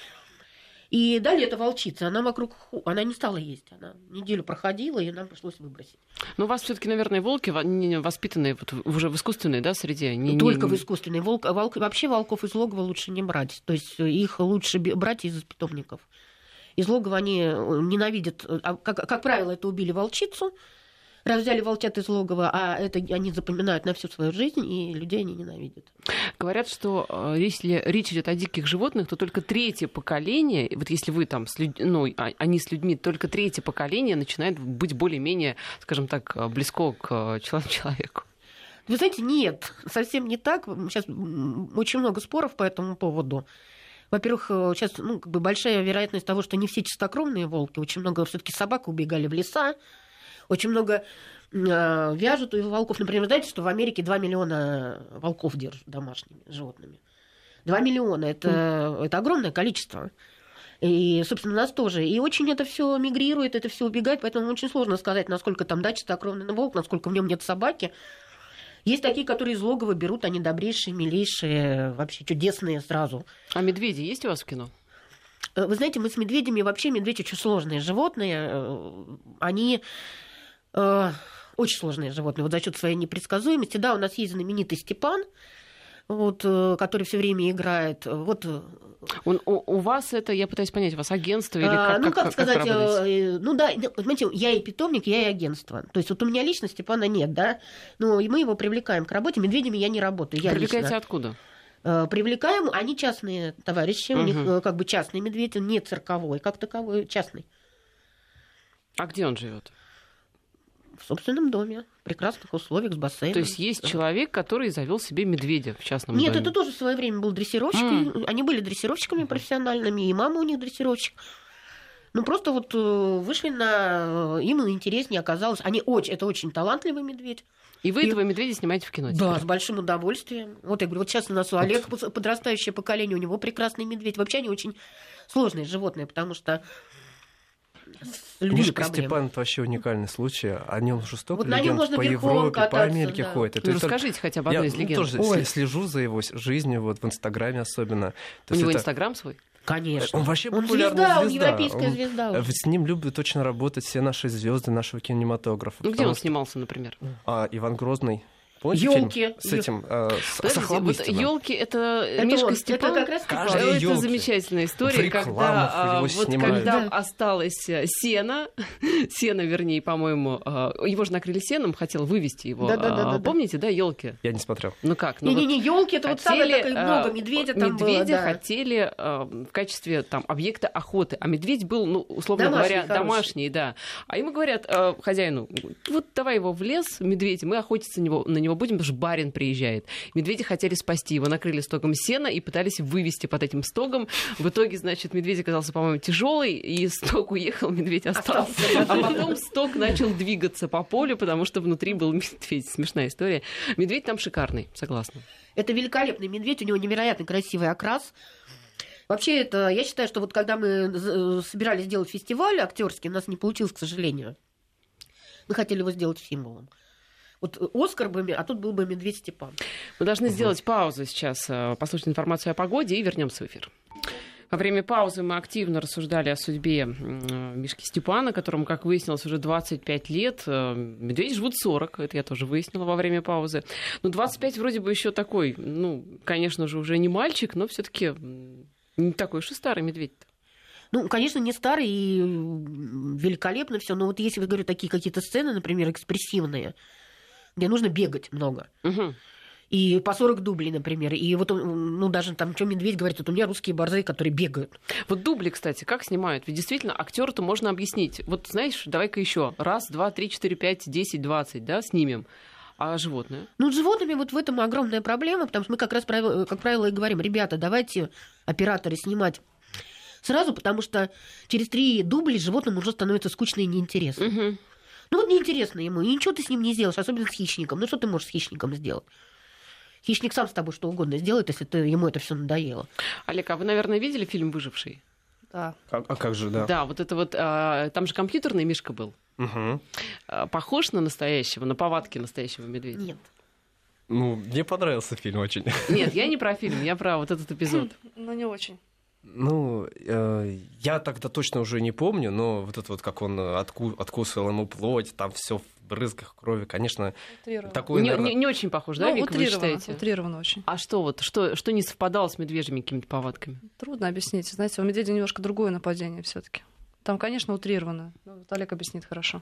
и далее это волчица. Она вокруг... Она не стала есть. Она неделю проходила, и нам пришлось выбросить. Но у вас все таки наверное, волки воспитанные вот уже в искусственной да, среде? Не, Только не... в искусственной. Волк, волк, вообще волков из логова лучше не брать. То есть их лучше брать из питомников. Из логова они ненавидят... А, как, как правило, это убили волчицу, Раз взяли волчат из логова, а это они запоминают на всю свою жизнь, и людей они ненавидят. Говорят, что э, если речь идет о диких животных, то только третье поколение, вот если вы там, с люд... ну, а, они с людьми, только третье поколение начинает быть более-менее, скажем так, э, близко к э, человеку. Вы знаете, нет, совсем не так. Сейчас очень много споров по этому поводу. Во-первых, сейчас ну, как бы большая вероятность того, что не все чистокровные волки. Очень много все-таки собак убегали в леса, очень много э, вяжут у волков. Например, знаете, что в Америке 2 миллиона волков держат домашними животными. 2 миллиона это, mm. это огромное количество. И, собственно, у нас тоже. И очень это все мигрирует, это все убегает, поэтому очень сложно сказать, насколько там да, чистокровный волк, насколько в нем нет собаки. Есть такие, которые из логова берут, они добрейшие, милейшие, вообще чудесные сразу. А медведи есть у вас в кино? Э, вы знаете, мы с медведями, вообще медведи очень сложные животные. Э, они очень сложные животные, вот за счет своей непредсказуемости. Да, у нас есть знаменитый Степан, вот, э, который все время играет. Вот. Э, Он, у, у вас это, я пытаюсь понять, у вас агентство или как, а, ну, как, как сказать, как ну да, понимаете, я и питомник, я и агентство. То есть вот у меня лично Степана нет, да, но мы его привлекаем к работе, медведями я не работаю. Я Привлекаете лично. откуда? Привлекаем, они частные товарищи, угу. у них как бы частный медведь, не цирковой, как таковой, частный. А где он живет? В собственном доме, в прекрасных условиях с бассейном. То есть есть человек, который завел себе медведя в частном Нет, доме? это тоже в свое время был дрессировщик. Mm. Они были дрессировщиками профессиональными, и мама у них дрессировщик. Ну, просто вот э, вышли на... Э, им интереснее оказалось. Они очень... Это очень талантливый медведь. И вы и... этого медведя снимаете в кино? Да, теперь? с большим удовольствием. Вот я говорю, вот сейчас у нас у Олег подрастающее поколение, у него прекрасный медведь. Вообще они очень сложные животные, потому что Книжка Степан это вообще уникальный случай. О нем жестоко вот легенд по Европе, кататься, по Америке да. ходит. Это, ну, расскажите хотя бы одну я, из легенд. Я тоже Ой. слежу за его жизнью, вот в Инстаграме особенно. То У него это... Инстаграм свой? Конечно. Он вообще он звезда, он европейская он, звезда. Уже. С ним любят очень работать все наши звезды нашего кинематографа. Ну, где он что... снимался, например? А, Иван Грозный. Помните елки с этим э, с, вот елки это, это Мишка вот, Степан. Это, как раз это замечательная история, когда а, вот снимают. когда да. осталось э, сено, сено, вернее, по-моему, а, его же накрыли сеном, хотел вывести его. Да, да, да, а, помните, да, елки? Я не смотрел. Ну как? Ну, не, не, не, елки это вот самое такое много медведя там Медведя было, да. хотели в качестве там объекта охоты, а медведь был, ну условно домашний, говоря, хороший. домашний, да. А ему говорят хозяину, вот давай его в лес, медведь, мы охотиться на него, на него будем, потому что барин приезжает. Медведи хотели спасти его, накрыли стогом сена и пытались вывести под этим стогом. В итоге, значит, медведь оказался, по-моему, тяжелый, и сток уехал, медведь остался. А потом сток начал двигаться по полю, потому что внутри был медведь. Смешная история. Медведь там шикарный, согласна. Это великолепный медведь, у него невероятно красивый окрас. Вообще, это, я считаю, что вот когда мы э, собирались сделать фестиваль актерский, у нас не получилось, к сожалению. Мы хотели его сделать символом. Вот Оскар бы, а тут был бы Медведь Степан. Мы должны угу. сделать паузу сейчас, э, послушать информацию о погоде и вернемся в эфир. Во время паузы мы активно рассуждали о судьбе м, Мишки Степана, которому, как выяснилось, уже 25 лет. Э, Медведи живут 40, это я тоже выяснила во время паузы. Но 25 вроде бы еще такой, ну, конечно же, уже не мальчик, но все-таки не такой уж и старый медведь. -то. Ну, конечно, не старый и великолепно все, но вот если вы говорю такие какие-то сцены, например, экспрессивные, где нужно бегать много. Угу. И по 40 дублей, например. И вот, он, ну, даже там, что Медведь говорит, вот у меня русские борзые, которые бегают. Вот дубли, кстати, как снимают? Ведь действительно, актеру-то можно объяснить. Вот знаешь, давай-ка еще раз, два, три, четыре, пять, десять, двадцать, да, снимем. А животные? Ну, с животными вот в этом огромная проблема, потому что мы как раз, как правило, и говорим, ребята, давайте операторы снимать сразу, потому что через три дубля животным уже становится скучно и неинтересно. Угу. Ну вот неинтересно ему, и ничего ты с ним не сделаешь, особенно с хищником. Ну что ты можешь с хищником сделать? Хищник сам с тобой что угодно сделает, если ты, ему это все надоело. Олег, а вы, наверное, видели фильм «Выживший»? Да. А, а как же, да? Да, вот это вот, а, там же компьютерный мишка был. Угу. А, похож на настоящего, на повадки настоящего медведя? Нет. Ну, мне понравился фильм очень. Нет, я не про фильм, я про вот этот эпизод. Ну, не очень. Ну, э, я тогда точно уже не помню, но вот это вот, как он отку- откусывал ему плоть, там все в брызгах крови, конечно, Утрированно. такое, Не, наверное... не- не очень похож, да, ну, Вика, вы утрированно, считаете? утрированно очень. А что вот, что, что не совпадало с медвежьими какими-то повадками? Трудно объяснить. Знаете, у медведя немножко другое нападение все таки Там, конечно, утрировано. Вот Олег объяснит хорошо.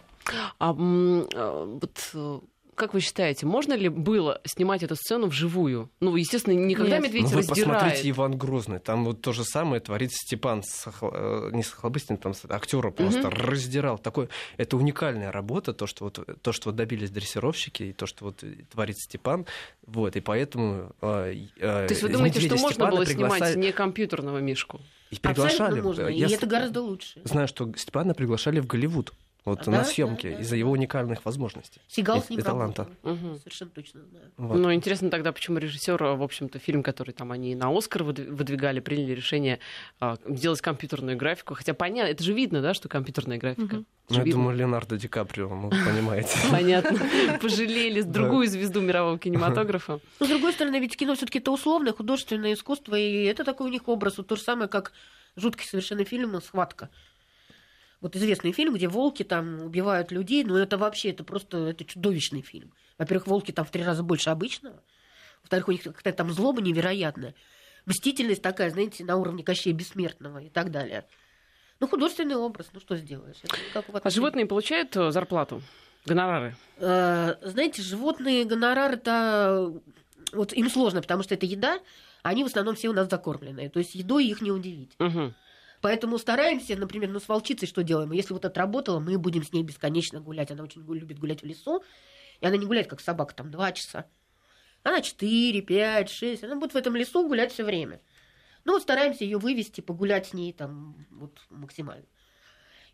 А а, вот э, как вы считаете, можно ли было снимать эту сцену вживую? Ну, естественно, никогда Нет. медведь Ну, вы раздирает. посмотрите Иван Грозный. Там вот то же самое творит Степан Сахл... э, не Сахлобыстин, там актера просто раздирал. Такой... Это уникальная работа, то что, вот, то, что вот добились дрессировщики, и то, что вот творит Степан. Вот, и поэтому... э, э, То есть вы думаете, что медведя можно Степана было снимать приглашали- не компьютерного мишку? И приглашали. Абсолютно можно, Я и с- это гораздо лучше. знаю, что Степана приглашали в Голливуд. Вот Да, на да, съемки да, из-за да. его уникальных возможностей. Сигал и- и таланта. Мгм. Совершенно точно знаю. Вот. Ну, интересно тогда, почему режиссер, в общем-то, фильм, который там они на Оскар выдв- выдвигали, приняли решение а, делать компьютерную графику. Хотя понятно, это же видно, да, что компьютерная графика. Это Ну, я видно. думаю, Леонардо Ди Каприо, ну, понимаете. Понятно. Пожалели другую звезду мирового кинематографа. Но, с другой стороны, ведь кино все таки это условное художественное искусство, и это такой у них образ. Вот то же самое, как жуткий совершенно фильм «Схватка». Вот известный фильм, где волки там убивают людей, но это вообще, это просто, это чудовищный фильм. Во-первых, волки там в три раза больше обычного. Во-вторых, у них какая-то там злоба невероятная. Мстительность такая, знаете, на уровне Кощея Бессмертного и так далее. Ну, художественный образ, ну что сделаешь? А животные получают э, зарплату? Гонорары? Э, Знаете, животные гонорары-то вот им сложно, потому что это еда, они в основном все у нас закормленные. То есть едой их не удивить. Мгм. Поэтому стараемся, например, ну с волчицей что делаем? Если вот отработала, мы будем с ней бесконечно гулять. Она очень любит гулять в лесу. И она не гуляет, как собака, там, два часа. Она 4, 5, 6. Она будет в этом лесу гулять все время. Ну, вот стараемся ее вывести, погулять с ней там вот максимально.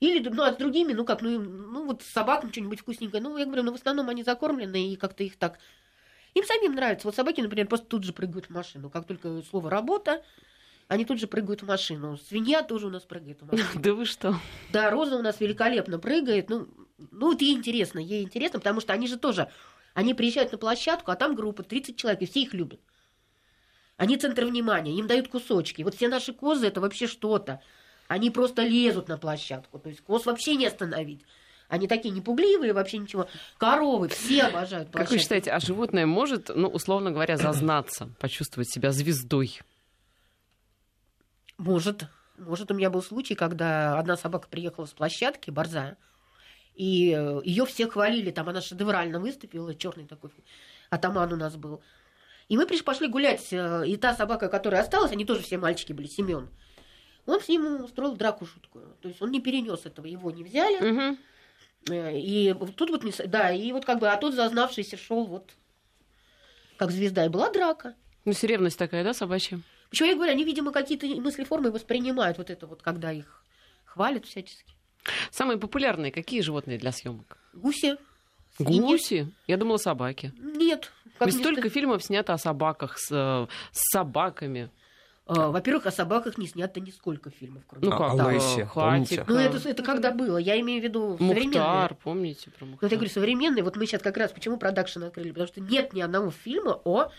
Или, ну, а с другими, ну, как, ну, ну вот с собакам что-нибудь вкусненькое. Ну, я говорю, ну, в основном они закормленные, и как-то их так... Им самим нравится. Вот собаки, например, просто тут же прыгают в машину. Как только слово «работа», они тут же прыгают в машину. Свинья тоже у нас прыгает в машину. Да вы что? Да, Роза у нас великолепно прыгает. Ну, ну вот ей интересно, ей интересно, потому что они же тоже, они приезжают на площадку, а там группа 30 человек, и все их любят. Они центр внимания, им дают кусочки. Вот все наши козы это вообще что-то. Они просто лезут на площадку. То есть коз вообще не остановить. Они такие непугливые, вообще ничего. Коровы, все обожают Как вы площадку. считаете, а животное может, ну, условно говоря, зазнаться, почувствовать себя звездой? Может. Может, у меня был случай, когда одна собака приехала с площадки, борзая, и ее все хвалили, там она шедеврально выступила, черный такой атаман у нас был. И мы приш- пошли гулять, э, и та собака, которая осталась, они тоже все мальчики были, Семен. Он с ним устроил драку жуткую. То есть он не перенес этого, его не взяли. Э, И тут вот, не да, и вот как бы, а тот зазнавшийся шел вот как звезда, и была драка. Ну, ревность такая, да, собачья? Почему я говорю, они, видимо, какие-то мысли-формы воспринимают вот это вот, когда их хвалят всячески. Самые популярные какие животные для съемок? Гуси. Гуси? Я думала, собаки. Нет. Как Ведь столько сказать- фильмов снято о собаках, с, э, с собаками. А, Во-первых, о собаках не снято нисколько фильмов, кроме Ну А- как, а помните? Хатик. Ну, это, это когда было? Я имею в виду современные. Мухтар, помните про Ну, Мухтар? вот я говорю, современные. Вот мы сейчас как раз почему продакшн открыли? Потому что нет ни одного фильма о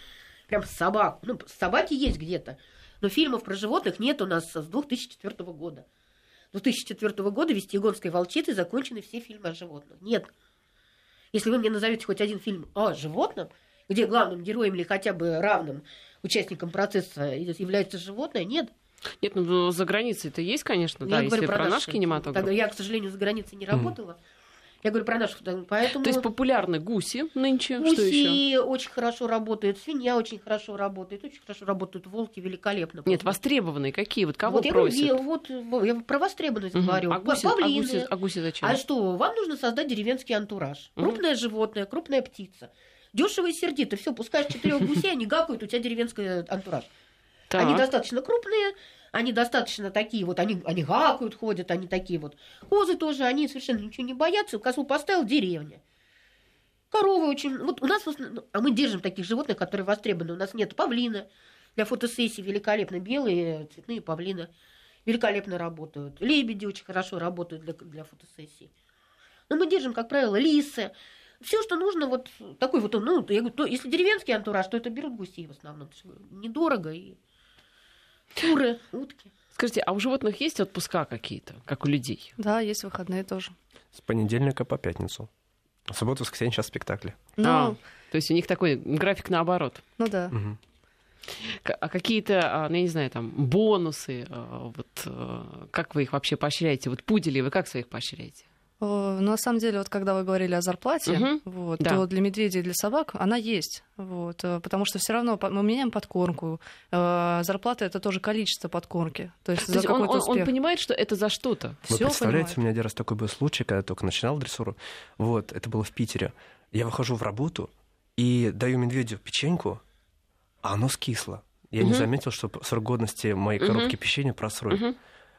прям собак. Ну, собаки есть где-то. Но фильмов про животных нет у нас с 2004 года. С 2004 года Вестигонской волчицы закончены все фильмы о животных. Нет. Если вы мне назовете хоть один фильм о животном, где главным героем или хотя бы равным участником процесса является животное, нет. Нет, ну за границей это есть, конечно, я да, если про, про наш кинематограф. Тогда я, к сожалению, за границей не работала. Mm. Я говорю про наших, поэтому... То есть популярны гуси нынче, гуси что еще? очень хорошо работают, свинья очень хорошо работает, очень хорошо работают волки, великолепно. Нет, востребованные какие? Вот кого вот просят? Я, вот, я про востребованность угу. говорю. А гуси, а, гуси, а гуси зачем? А что, вам нужно создать деревенский антураж. Угу. Крупное животное, крупная птица. Дешево и сердито. Все, пускаешь четырех гусей, они гакают, у тебя деревенский антураж. Так. Они достаточно крупные, они достаточно такие вот, они, они гакают, ходят, они такие вот. Козы тоже, они совершенно ничего не боятся, козу поставил деревня. Коровы очень... Вот у нас, а мы держим таких животных, которые востребованы. У нас нет павлина для фотосессий великолепно. Белые цветные павлины великолепно работают. Лебеди очень хорошо работают для, для фотосессий. Но мы держим, как правило, лисы. Все, что нужно, вот такой вот, ну, я говорю, то, если деревенский антураж, то это берут гусей в основном. Недорого и Куры, утки. Скажите, а у животных есть отпуска какие-то, как у людей? Да, есть выходные тоже. С понедельника по пятницу. В субботу, воскресенье сейчас спектакли. Ну, а, то есть у них такой график наоборот. Ну да. Угу. А какие-то, а, ну, я не знаю, там, бонусы, а, вот э, как вы их вообще поощряете? Вот пудели вы как своих поощряете? Ну, на самом деле, вот когда вы говорили о зарплате, угу. вот, да. то для медведей и для собак она есть. Вот, э, потому что все равно мы меняем подкормку. Э, зарплата это тоже количество подкормки. То есть, то за есть он, он, он понимает, что это за что-то. Вы Всё представляете, понимает. у меня один раз такой был случай, когда я только начинал дрессуру. Вот, это было в Питере. Я выхожу в работу и даю медведю печеньку, а оно скисло. Я угу. не заметил, что срок годности моей коробки угу. печенья просрочен. Угу.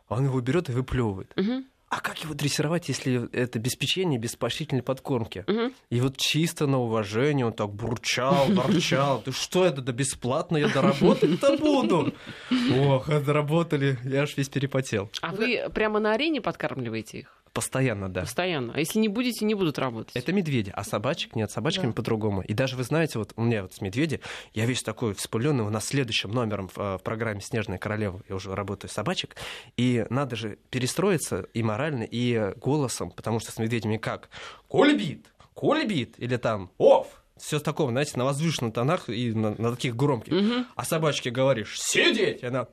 Он его берет и выплевывает. Угу а как его дрессировать, если это без печенья, без поощрительной подкормки? Угу. И вот чисто на уважение он так бурчал, бурчал. Ты что это, да бесплатно я доработать-то буду? Ох, а доработали, я аж весь перепотел. А вы прямо на арене подкармливаете их? Постоянно, да. Постоянно. А если не будете, не будут работать. Это медведи, а собачек нет, собачками да. по-другому. И даже вы знаете, вот у меня вот с медведи, я весь такой вспыленный, у нас следующим номером в, э, в программе «Снежная королева» я уже работаю с собачек, и надо же перестроиться и морально, и голосом, потому что с медведями как? Кольбит, кольбит, или там «Оф!» все с такого, знаете, на возвышенных тонах и на, на таких громких. Угу. А собачке говоришь «Сидеть!» и она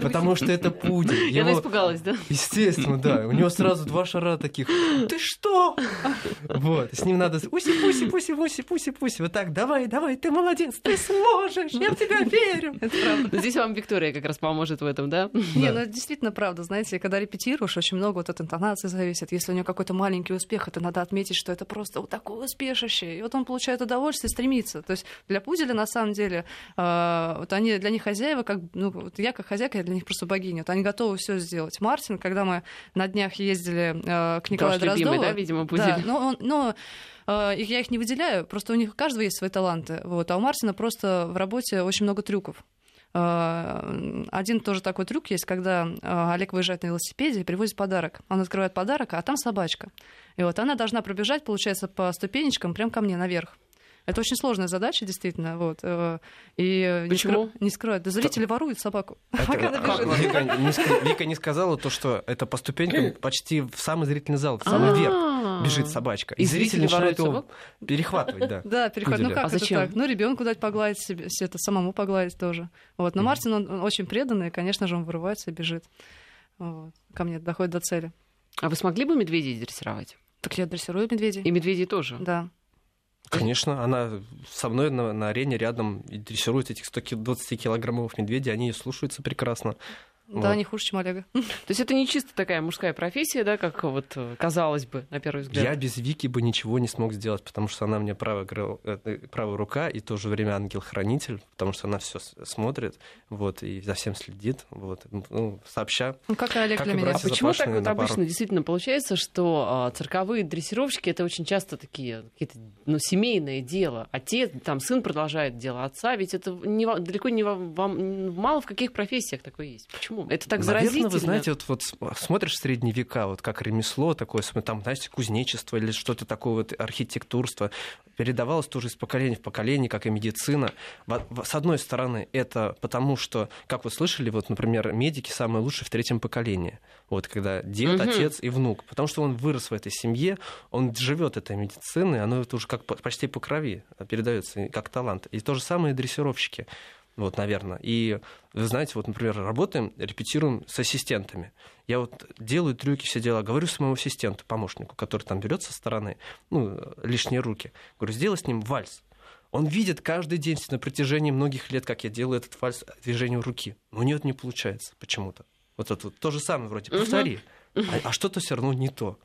Потому что это пудель. Я испугалась, да? Естественно, да. У него сразу два шара таких. Ты что? Вот. С ним надо уси, пуси, пуси, пуси, пуси, пуси. Вот так, давай, давай, ты молодец, ты сможешь, я в тебя верю. Это правда. Здесь вам Виктория как раз поможет в этом, да? Не, ну это действительно правда. Знаете, когда репетируешь, очень много вот от интонации зависит. Если у него какой-то маленький успех, это надо отметить, что это просто вот такой успешище. И вот он получает удовольствие, стремится. То есть для пуделя, на самом деле, а, вот они, для них хозяева как, ну, вот я как хозяйка, я для них просто богиня. Вот они готовы все сделать. Мартин, когда мы на днях ездили э, к Николаю Тоже Дроздову... Любимый, да, видимо, пудель. Да, но, он, но э, я их не выделяю, просто у них у каждого есть свои таланты. Вот, а у Мартина просто в работе очень много трюков. Э, один тоже такой трюк есть, когда э, Олег выезжает на велосипеде и привозит подарок. Он открывает подарок, а там собачка. И вот она должна пробежать, получается, по ступенечкам прямо ко мне наверх. Это очень сложная задача, действительно. Вот. Э, и Почему? Не, скрывают. Да зрители Что? воруют собаку. Это, Вика, не, Вика не сказала то, что это по ступенькам почти в самый зрительный зал, в самый верх бежит собачка. И, зрители начинают его перехватывать, да. Да, перехватывать. Ну как а это так? Ну ребенку дать погладить себе, это самому погладить тоже. Вот. Но Мартин, он очень преданный, конечно же, он вырывается и бежит. Вот. Ко мне доходит до цели. А вы смогли бы медведей дрессировать? Так я дрессирую медведей. И медведей тоже? Да. Конечно, она со мной на, на арене рядом и дрессирует этих 120 килограммовых медведей, они слушаются прекрасно. Да, вот. не хуже, чем Олега. То есть это не чисто такая мужская профессия, да, как вот э, казалось бы, на первый взгляд? Я без Вики бы ничего не смог сделать, потому что она мне правая, э, правая рука и в то же время ангел-хранитель, потому что она все смотрит, вот, и за всем следит, вот, ну, сообща. Ну, как и Олег как для меня. А почему так вот обычно действительно получается, что а, цирковые дрессировщики это очень часто такие какие-то, ну, семейное дело. Отец, там, сын продолжает дело отца, ведь это не, далеко не вам, мало в каких профессиях такое есть. Почему? Почему? Это так Наверное, заразительно. вы знаете, вот, вот смотришь в средние века, вот как ремесло такое, там, знаете, кузнечество или что-то такое, вот архитектурство, передавалось тоже из поколения в поколение, как и медицина. С одной стороны, это потому, что, как вы слышали, вот, например, медики самые лучшие в третьем поколении. Вот когда дед, угу. отец и внук. Потому что он вырос в этой семье, он живет этой медициной, оно это уже как почти по крови передается, как талант. И то же самое и дрессировщики. Вот, наверное. И вы знаете, вот, например, работаем, репетируем с ассистентами. Я вот делаю трюки, все дела, говорю своему ассистенту, помощнику, который там берет со стороны, ну, лишние руки. Говорю, сделай с ним вальс. Он видит каждый день на протяжении многих лет, как я делаю этот вальс движением руки. Но у него это не получается почему-то. Вот это вот то же самое вроде. Повтори. А, а что-то все равно не то.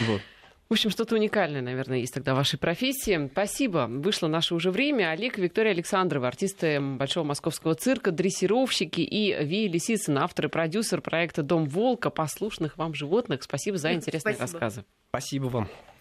Вот. В общем, что-то уникальное, наверное, есть тогда в вашей профессии. Спасибо. Вышло наше уже время. Олег Виктория Александрова, артисты Большого московского цирка, дрессировщики и Ви Лисицын, автор и продюсер проекта «Дом волка», послушных вам животных. Спасибо за интересные Спасибо. рассказы. Спасибо вам.